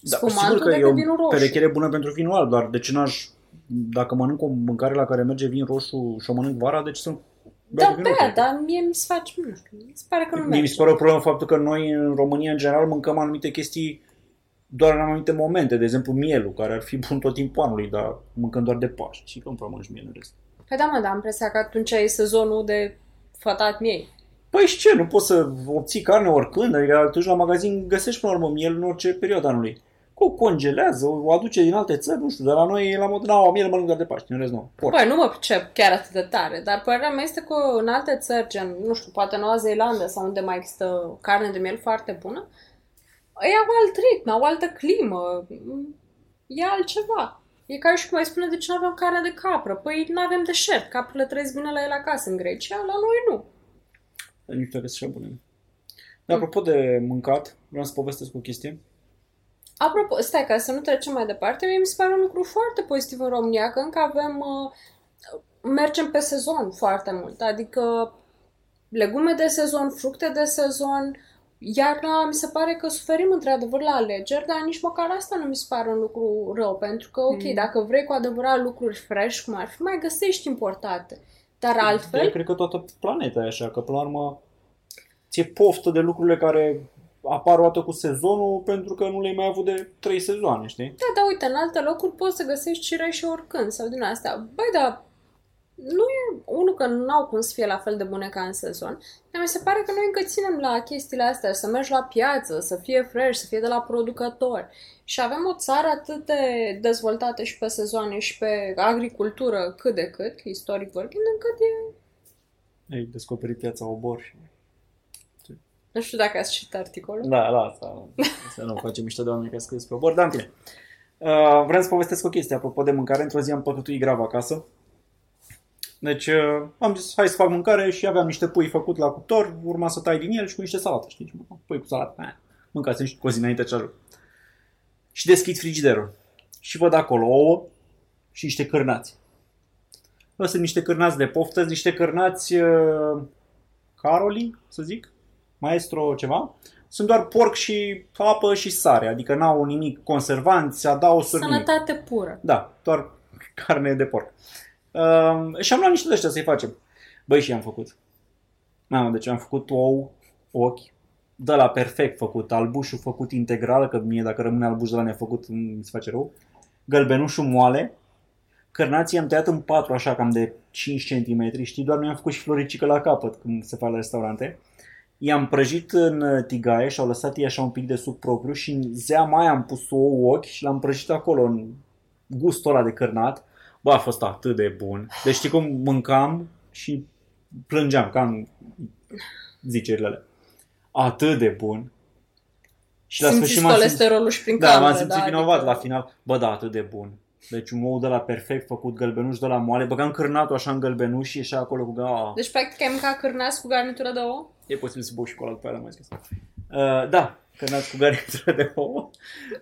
Speaker 1: Da,
Speaker 2: spumantul
Speaker 1: sigur că e
Speaker 2: decât
Speaker 1: o
Speaker 2: vinul roșu.
Speaker 1: pereche bună pentru vinul alb, dar de ce n-aș, dacă mănânc o mâncare la care merge vin roșu și o mănânc vara, de ce să
Speaker 2: Da,
Speaker 1: vin
Speaker 2: bea,
Speaker 1: roșu?
Speaker 2: dar mie mi se face, nu știu, mi se pare că nu
Speaker 1: Mie mi
Speaker 2: merge.
Speaker 1: se pare o problemă faptul că noi în România în general mâncăm anumite chestii doar în anumite momente, de exemplu mielul, care ar fi bun tot timpul anului, dar mâncăm doar de Paști. Și că nu prea mănânci miel în rest.
Speaker 2: Păi da, mă, dar am impresia că atunci e sezonul de fătat miei.
Speaker 1: Păi și ce? Nu poți să obții carne oricând? Adică tu la magazin găsești până la urmă miel în orice perioadă anului. O congelează, o aduce din alte țări, nu știu, dar la noi e la mod, na, o miel mănânc doar de Paști, în rest nu. Porc.
Speaker 2: Băi, nu mă pricep chiar atât de tare, dar părerea mea este că în alte țări, gen, nu știu, poate Noua Zeelandă sau unde mai există carne de miel foarte bună, ei au alt ritm, au altă climă, e altceva. E ca și cum ai spune de ce nu avem carne de capră. Păi nu avem deșert, caprele trăiesc bine la el acasă în Grecia, la noi nu.
Speaker 1: Nu știu dacă sunt așa bune. Dar apropo de mâncat, vreau să povestesc o chestie.
Speaker 2: Apropo, stai, ca să nu trecem mai departe, mie mi se pare un lucru foarte pozitiv în România, că încă avem, uh, mergem pe sezon foarte mult, adică legume de sezon, fructe de sezon, iarna mi se pare că suferim într-adevăr la alegeri, dar nici măcar asta nu mi se pare un lucru rău, pentru că, ok,
Speaker 1: Mm.
Speaker 2: dacă vrei cu adevărat lucruri fresh, cum ar fi, mai găsești importate. Dar
Speaker 1: Eu
Speaker 2: altfel,
Speaker 1: cred că toată planeta e așa, că până la urmă ți-e poftă de lucrurile care apar o dată cu sezonul pentru că nu le-ai mai avut de trei sezoane, știi?
Speaker 2: Da, da, uite, în alte locuri poți să găsești cireșe oricând sau din astea. Băi, dar nu e, unul că nu au cum să fie la fel de bune ca în sezon, dar mi se pare că noi încă ținem la chestiile astea, să mergi la piață, să fie fresh, să fie de la producători. Și avem o țară atât de dezvoltată și pe sezoane și pe agricultură cât de cât, istoric vorbind, încât e...
Speaker 1: Ai descoperit piața obor și...
Speaker 2: Nu știu dacă ați citit articolul.
Speaker 1: Da, la asta. Să nu facem mișto de oameni care scris pe obor, dar în fine. Uh, vreau să povestesc o chestie apropo de mâncare. Într-o zi am păcătuit grav acasă. Deci uh, am zis, hai să fac mâncare și aveam niște pui făcut la cuptor, urma să tai din el și cu niște salată, știi? Și mă, Pui cu salată. Eh, mâncați niște cozi înainte ce ajung. Și deschid frigiderul. Și văd acolo ouă și niște cârnați. Ăsta sunt niște cârnați de poftă, niște cârnați uh, Caroli, să zic, maestro ceva. Sunt doar porc și apă și sare, adică n-au nimic conservanți, adaosuri, nimic.
Speaker 2: Sănătate pură.
Speaker 1: Da, doar carne de porc. Uh, și am luat niște de ăștia să-i facem. Băi, și am făcut. Mamă, deci am făcut ou, ochi, de la perfect făcut, albușul făcut integral, că mie dacă rămâne albuș de la nefăcut mi se face rău, gălbenușul moale, cărnații am tăiat în patru așa cam de 5 cm, știi, doar mi-am făcut și floricică la capăt când se fac la restaurante. I-am prăjit în tigaie și au lăsat ei așa un pic de suc propriu și în zeama aia am pus ou ochi și l-am prăjit acolo în gustul ăla de cărnat. Bă, a fost atât de bun. Deci știi cum mâncam și plângeam, ca în zicerile alea. Atât de bun. Și la
Speaker 2: Simțiți
Speaker 1: sfârșit m-am simțit,
Speaker 2: colesterolul și prin
Speaker 1: da,
Speaker 2: cameră.
Speaker 1: m-am simțit
Speaker 2: da,
Speaker 1: vinovat
Speaker 2: adică-
Speaker 1: la final. Bă, da, atât de bun. Deci un ou de la perfect făcut, gălbenuș de la moale, băgam cârnatul așa în gălbenuș și ieșea acolo cu ga...
Speaker 2: Deci, practic, ai mâncat cârnați cu garnitură de ouă?
Speaker 1: E posibil să bău și cola după aia, mai scris. Uh, da, cârnați cu garnitură de ouă.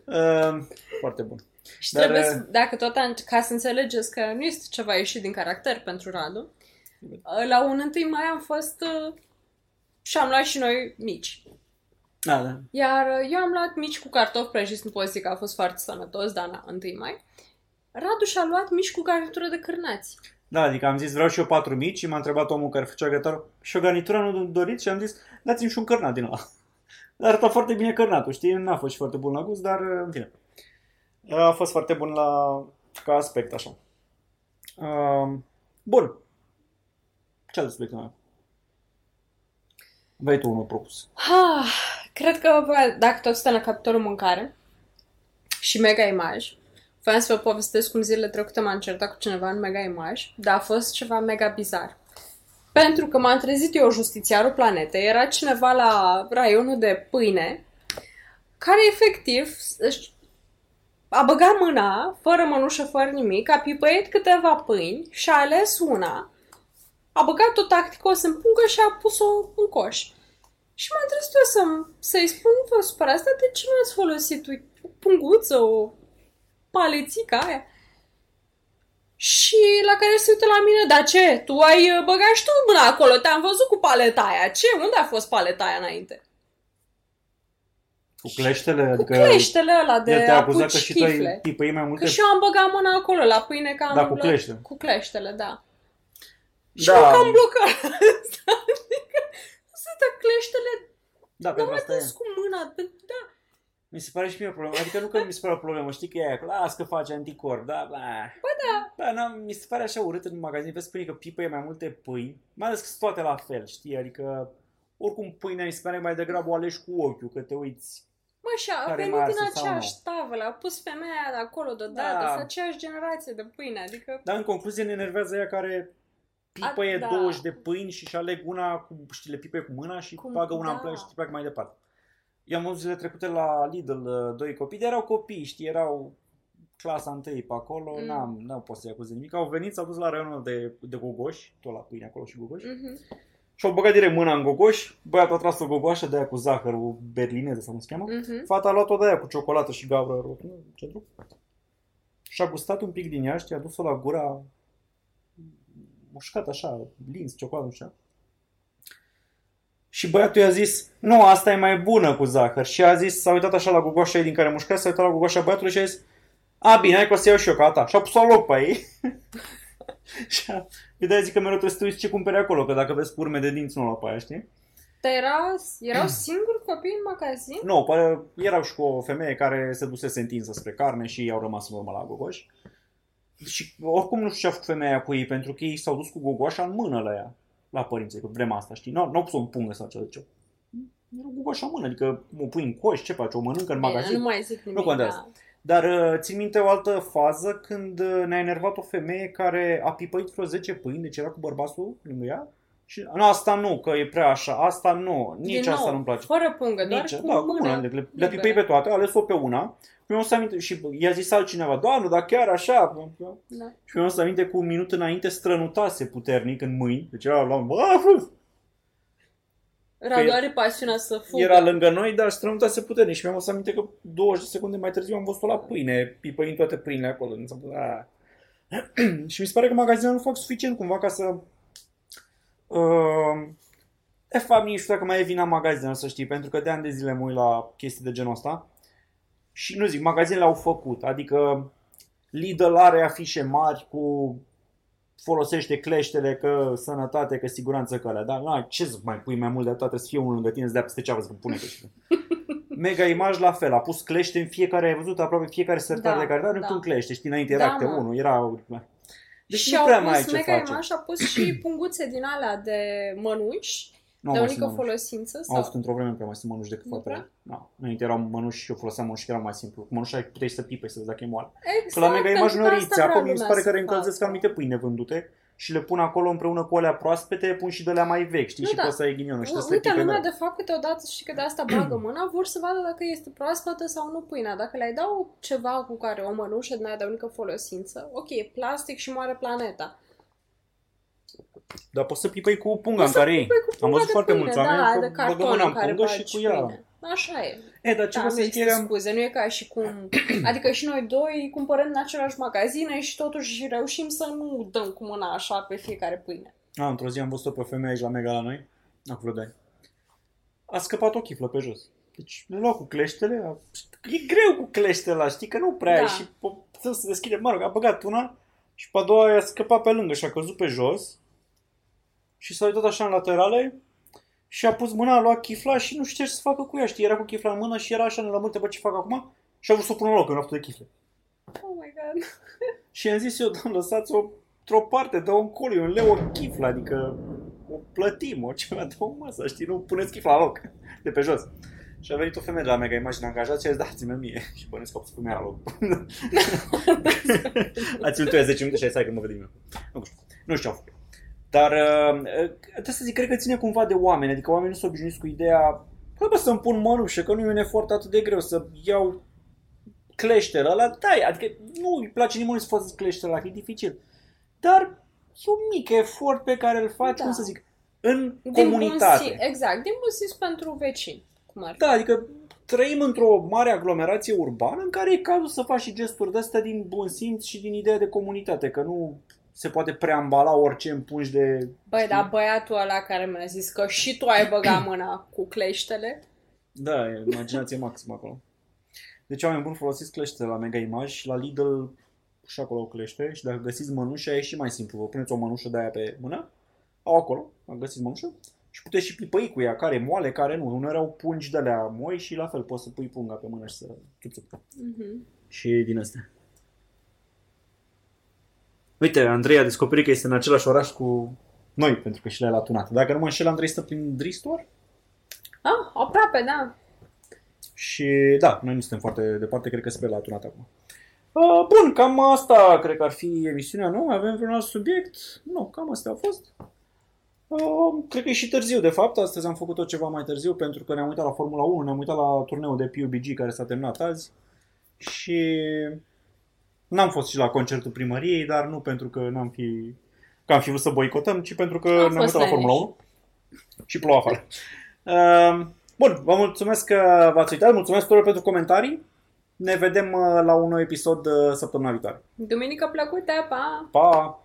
Speaker 1: Uh, foarte bun.
Speaker 2: Și
Speaker 1: Dar,
Speaker 2: trebuie
Speaker 1: uh,
Speaker 2: să, dacă tot, am- ca să înțelegeți că nu este ceva ieșit din caracter pentru Radu, uh, la un 1 mai am fost uh, și am luat și noi mici.
Speaker 1: Da, da.
Speaker 2: Iar uh, eu am luat mici cu cartofi prăjiți, nu pot zic că a fost foarte sănătos, dar na, 1 mai. Radu și-a luat mici cu garnitură de cârnați.
Speaker 1: Da, adică am zis vreau și eu patru mici și m-a întrebat omul care făcea gătar și o garnitură nu doriți și am zis dați-mi și un cărnat din ăla. Dar arăta foarte bine cărnatul, știi? N-a fost și foarte bun la gust, dar în fine. A fost foarte bun la ca aspect, așa. Uh, bun. Ce alt subiect mai am? Vrei tu unul propus.
Speaker 2: Ah, cred că bă, dacă tot suntem la capitolul mâncare și mega imaj, vreau să vă povestesc cum zilele trecute m-am certat cu cineva în mega imaj, dar a fost ceva mega bizar. Pentru că m-am trezit eu justițiarul planetei, era cineva la raionul de pâine, care efectiv își a băgat mâna, fără mănușă, fără nimic, a pipăit câteva pâini și a ales una, a băgat-o tacticos în pungă și a pus-o în coș. Și m-am trezit eu să, să-i spun, nu vă supărați, dar de ce nu ați folosit uite, o punguță, o palețică aia? Și la care se uită la mine, dar ce? Tu ai uh, băgat și tu mâna acolo, te-am văzut cu paleta aia. Ce? Unde a fost paleta aia înainte?
Speaker 1: Cu cleștele? Adică
Speaker 2: Cu cleștele ăla de
Speaker 1: el te-a acuzat că
Speaker 2: apuci
Speaker 1: și tu ai
Speaker 2: chifle.
Speaker 1: pipăi mai multe...
Speaker 2: Că și eu am băgat mâna acolo la pâine că am
Speaker 1: Da, cu
Speaker 2: luat-
Speaker 1: clește.
Speaker 2: Cu cleștele, da. Și
Speaker 1: Da.
Speaker 2: eu cam blocat asta. Adică, să dă cleștele,
Speaker 1: Da,
Speaker 2: nu
Speaker 1: pentru
Speaker 2: mai
Speaker 1: asta e.
Speaker 2: dus cu mâna. Da.
Speaker 1: Mi se pare și mie o problemă. Adică nu că mi se pare o problemă, știi că e aia, că las că face anticorp, da, da.
Speaker 2: Bă, da.
Speaker 1: Da, na, mi se pare așa urât în magazin, vezi pâine că pipăie mai multe pâini, mai ales că sunt toate la fel, știi, adică oricum pâinea mi se pare mai degrabă o alegi cu ochiul, că te uiți.
Speaker 2: Mă, și a
Speaker 1: Care
Speaker 2: venit
Speaker 1: mai
Speaker 2: din
Speaker 1: arse sau
Speaker 2: aceeași tavă, a pus femeia de acolo deodată,
Speaker 1: Da.
Speaker 2: sunt aceeași generație de pâine, adică...
Speaker 1: Dar în concluzie ne enervează ea care pipăie
Speaker 2: A, da.
Speaker 1: 20 de pâini și își aleg una cu, știi, le pipăie cu mâna și
Speaker 2: Cum-
Speaker 1: bagă una
Speaker 2: da.
Speaker 1: în plăci și pleacă mai departe. Eu am văzut zilele trecute la Lidl uh, doi copii, de erau copii, știi, erau clasa întâi pe acolo,
Speaker 2: Mm.
Speaker 1: n-am, n-au pot să-i acuze nimic. Au venit, s-au dus la raionul de, de gogoși, tot la pâine acolo și gogoși,
Speaker 2: Mhm.
Speaker 1: Și au băgat direct mâna în gogoși, băiatul a tras o gogoașă de aia cu zahăr, o berlineză sau cum se cheamă,
Speaker 2: Mhm.
Speaker 1: Fata a luat-o de aia cu ciocolată și gavră rotundă, centru. Și-a gustat un pic din ea, știi, a dus-o la gura mușcat așa, lins, ciocolată, nu știu. Și băiatul i-a zis, nu, asta e mai bună cu zahăr. Și a zis, s-a uitat așa la gogoașa ei din care mușca, s-a uitat la gogoașa băiatului și a zis, a, bine, hai că o să iau și eu ca a ta. Și a pus-o în loc pe ei. și a, eu de zic că mereu trebuie să te uiți ce cumperi acolo, că dacă vezi cu urme de dinți, nu la pe aia, știi?
Speaker 2: Dar era, erau singuri copii în magazin?
Speaker 1: Nu, pare, erau și cu o femeie care se dusese întinsă spre carne și au rămas în urmă la gogoș. Și oricum nu știu ce a făcut femeia cu ei, pentru că ei s-au dus cu gogoașa în mână la ea, la părinții, că vrem asta, știi? Nu, nu au pus-o în pungă sau ceva. Ce. Era gogoașa în mână, adică o pui în coș, ce faci, o mănâncă în
Speaker 2: Bine,
Speaker 1: magazin.
Speaker 2: nu mai zic nimic,
Speaker 1: Nu contează.
Speaker 2: da.
Speaker 1: Dar uh, țin minte o altă fază când uh, ne-a enervat o femeie care a pipăit vreo 10 pâini, deci era cu bărbatul lângă ea. Și nu, asta nu, că e prea așa, asta nu, nici
Speaker 2: Din
Speaker 1: asta
Speaker 2: nou,
Speaker 1: nu-mi place.
Speaker 2: Fără pungă, doar
Speaker 1: Nici,
Speaker 2: cu
Speaker 1: da, cu
Speaker 2: mâna.
Speaker 1: mâna, le, le
Speaker 2: liberă.
Speaker 1: pipăi pe toate, a ales-o pe una. Și mi-am să aminte, și i-a zis altcineva, doamnă, dar chiar așa?
Speaker 2: Da.
Speaker 1: Și mi-am să aminte cu un minut înainte strănutase puternic în mâini, deci era la bă,
Speaker 2: Radu are pasiunea să fugă.
Speaker 1: era lângă noi, dar strănutase puternic și mi-am să aminte că 20 de secunde mai târziu am văzut-o la pâine, pipăind toate pâinile acolo. Mi s-a pus, "Ah." și mi se pare că magazinele nu fac suficient cumva ca să... Uh, de fapt, nici știu dacă mai e vina magazinelor, să știi, pentru că de ani de zile mă uit la chestii de genul ăsta. Și nu zic, magazinele au făcut, adică Lidl are afișe mari cu folosește cleștele, că sănătate, că siguranță, că alea. Dar na, ce să mai pui mai mult de atât, trebuie să fie unul lângă tine, să dea peste ceavă, să pune clește. Mega Image la fel, a pus clește în fiecare, ai văzut aproape fiecare sertar
Speaker 2: Da,
Speaker 1: de care dar
Speaker 2: da.
Speaker 1: da. un clește, știi, înainte
Speaker 2: Da,
Speaker 1: era câte
Speaker 2: mă.
Speaker 1: unul, era... Deci
Speaker 2: și
Speaker 1: nu
Speaker 2: au
Speaker 1: prea mai ai
Speaker 2: pus
Speaker 1: ce
Speaker 2: Mega
Speaker 1: face.
Speaker 2: Image, a pus și punguțe din alea de mănuși,
Speaker 1: Nu
Speaker 2: de
Speaker 1: mai
Speaker 2: unică
Speaker 1: sunt mănuși.
Speaker 2: folosință.
Speaker 1: Au
Speaker 2: Sau...
Speaker 1: fost într-o vreme nu prea mai sunt mănuși decât
Speaker 2: Nu
Speaker 1: faptele.
Speaker 2: prea?
Speaker 1: Da. Înainte erau mănuși și eu foloseam mănuși că erau mai simplu. Cu mănuși ai puteai să pipe, să vezi dacă e moale.
Speaker 2: Exact,
Speaker 1: Că la Mega Image
Speaker 2: pentru
Speaker 1: nu
Speaker 2: că
Speaker 1: riți,
Speaker 2: asta vrea
Speaker 1: apă mi se
Speaker 2: lumea
Speaker 1: pare
Speaker 2: să
Speaker 1: că reîncălzesc
Speaker 2: facă.
Speaker 1: anumite pâine vândute și le pun acolo împreună cu alea proaspete, pun și de alea mai vechi, știi,
Speaker 2: Nu,
Speaker 1: și
Speaker 2: da.
Speaker 1: poți să ai ghinionul și
Speaker 2: U-
Speaker 1: trebuie să le
Speaker 2: Uite,
Speaker 1: pipe
Speaker 2: lumea
Speaker 1: mereu.
Speaker 2: de fapt câteodată și că de asta bagă mâna, vor să vadă dacă este proaspătă sau nu pâinea. Dacă le-ai dau ceva cu care o mănușă din aia de unică folosință, ok, e plastic și moare planeta.
Speaker 1: Dar poți să pipăi cu punga în
Speaker 2: Poți să
Speaker 1: care e.
Speaker 2: pipăi cu
Speaker 1: Am
Speaker 2: punga
Speaker 1: văzut
Speaker 2: de
Speaker 1: foarte
Speaker 2: pâine,
Speaker 1: mulți oameni
Speaker 2: da,
Speaker 1: că
Speaker 2: de
Speaker 1: băgă
Speaker 2: carton
Speaker 1: mâna în
Speaker 2: în care
Speaker 1: pungă și
Speaker 2: bagi
Speaker 1: cu ea.
Speaker 2: pâine. Așa e.
Speaker 1: E, dar ce
Speaker 2: Da,
Speaker 1: vă
Speaker 2: nu
Speaker 1: zic,
Speaker 2: există
Speaker 1: era...
Speaker 2: scuze, nu e ca și cum... Adică și noi doi cumpărăm în același magazine și totuși reușim să nu dăm cu mâna așa pe fiecare pâine.
Speaker 1: A, într-o zi am văzut-o pe o femeie aici la Mega la noi, acum vreo doi ani. A scăpat o chiflă pe jos. Deci le lua cu cleștele, a... e greu cu cleștele ăla, știi că nu prea
Speaker 2: Da.
Speaker 1: ai și po- să se deschide, mă rog, a băgat una și pe a doua i-a scăpat pe lângă și a căzut pe jos și s-a uitat așa în laterale și a pus mâna, a luat chifla și nu știa ce să facă cu ea, știi, era cu chifla în mână și era așa nelămârte, bă, ce fac acum? Și a vrut să o pună în loc în raftul de chifle.
Speaker 2: Oh my god.
Speaker 1: Și am zis eu, doamnă, lăsați-o într-o parte, dă un coliu, un leu o chiflă, adică o plătim, o ceva, dă o masă, știi, nu puneți chifla la loc, de pe jos. Și a venit o femeie de la Mega Imagine angajat și a zis, dați-mi mie. Și bănesc că a pus femeia la loc. a ținut eu 10 minute și a zis, hai că mă vedem eu. Nu știu, nu știu ce au făcut. Dar, uh, trebuie să zic, cred că ține cumva de oameni, adică oamenii nu sunt obișnuiți cu ideea, bă, bă, să-mi pun mănușă, că nu e un efort atât de greu să iau cleștele ăla, da, adică nu îi place nimănui să facă cleștele ăla, că e dificil. Dar e un mic efort pe care îl faci,
Speaker 2: Da.
Speaker 1: cum să zic, în
Speaker 2: Din
Speaker 1: comunitate.
Speaker 2: Bun simț, exact, din bun simț pentru vecini. Cum ar fi.
Speaker 1: Da, adică trăim într-o mare aglomerație urbană în care e cazul să faci și gesturi de astea din bun simț și din ideea de comunitate, că nu se poate preambala orice împungi de...
Speaker 2: Băi,
Speaker 1: știi?
Speaker 2: dar băiatul ăla care mi-a zis că și tu ai băgat mâna cu cleștele,
Speaker 1: Da, e imaginație maximă acolo. Deci oameni buni folosiți clește la Mega Image și la Lidl și acolo o clește și dacă găsiți mănușa e și mai simplu. Vă puneți o mănușă de aia pe mână, au acolo, găsiți mănușă și puteți și pipăi cu ea, care e moale, care nu. Uneori au pungi de alea moi și la fel poți să pui punga pe mână și să țup
Speaker 2: Mhm.
Speaker 1: Și din astea. Uite, Andrei a descoperit că este în același oraș cu noi, pentru că și le-a tunat. Dacă nu mă înșel, Andrei stă prin Dristor
Speaker 2: Ah, aproape, da.
Speaker 1: și da, noi nu suntem foarte departe, cred că spre la tunat acum. Uh, bun, cam asta cred că ar fi emisiunea nouă. Avem vreun alt subiect? Nu, cam astea au fost. Uh, cred că e și târziu, de fapt. Astăzi am făcut-o ceva mai târziu pentru că ne-am uitat la Formula 1, ne-am uitat la turneul de PUBG care s-a terminat azi și n-am fost și la concertul primăriei, dar nu pentru că n-am fi că am fi vrut să boicotăm, ci pentru că
Speaker 2: Am
Speaker 1: ne-am
Speaker 2: fost
Speaker 1: uitat la Formula 1 și plouă afară. Uh, bun, vă mulțumesc că v-ați uitat, mulțumesc tuturor pentru comentarii. Ne vedem uh, la un nou episod uh, săptămâna viitoare.
Speaker 2: Duminică plăcută, pa!
Speaker 1: Pa!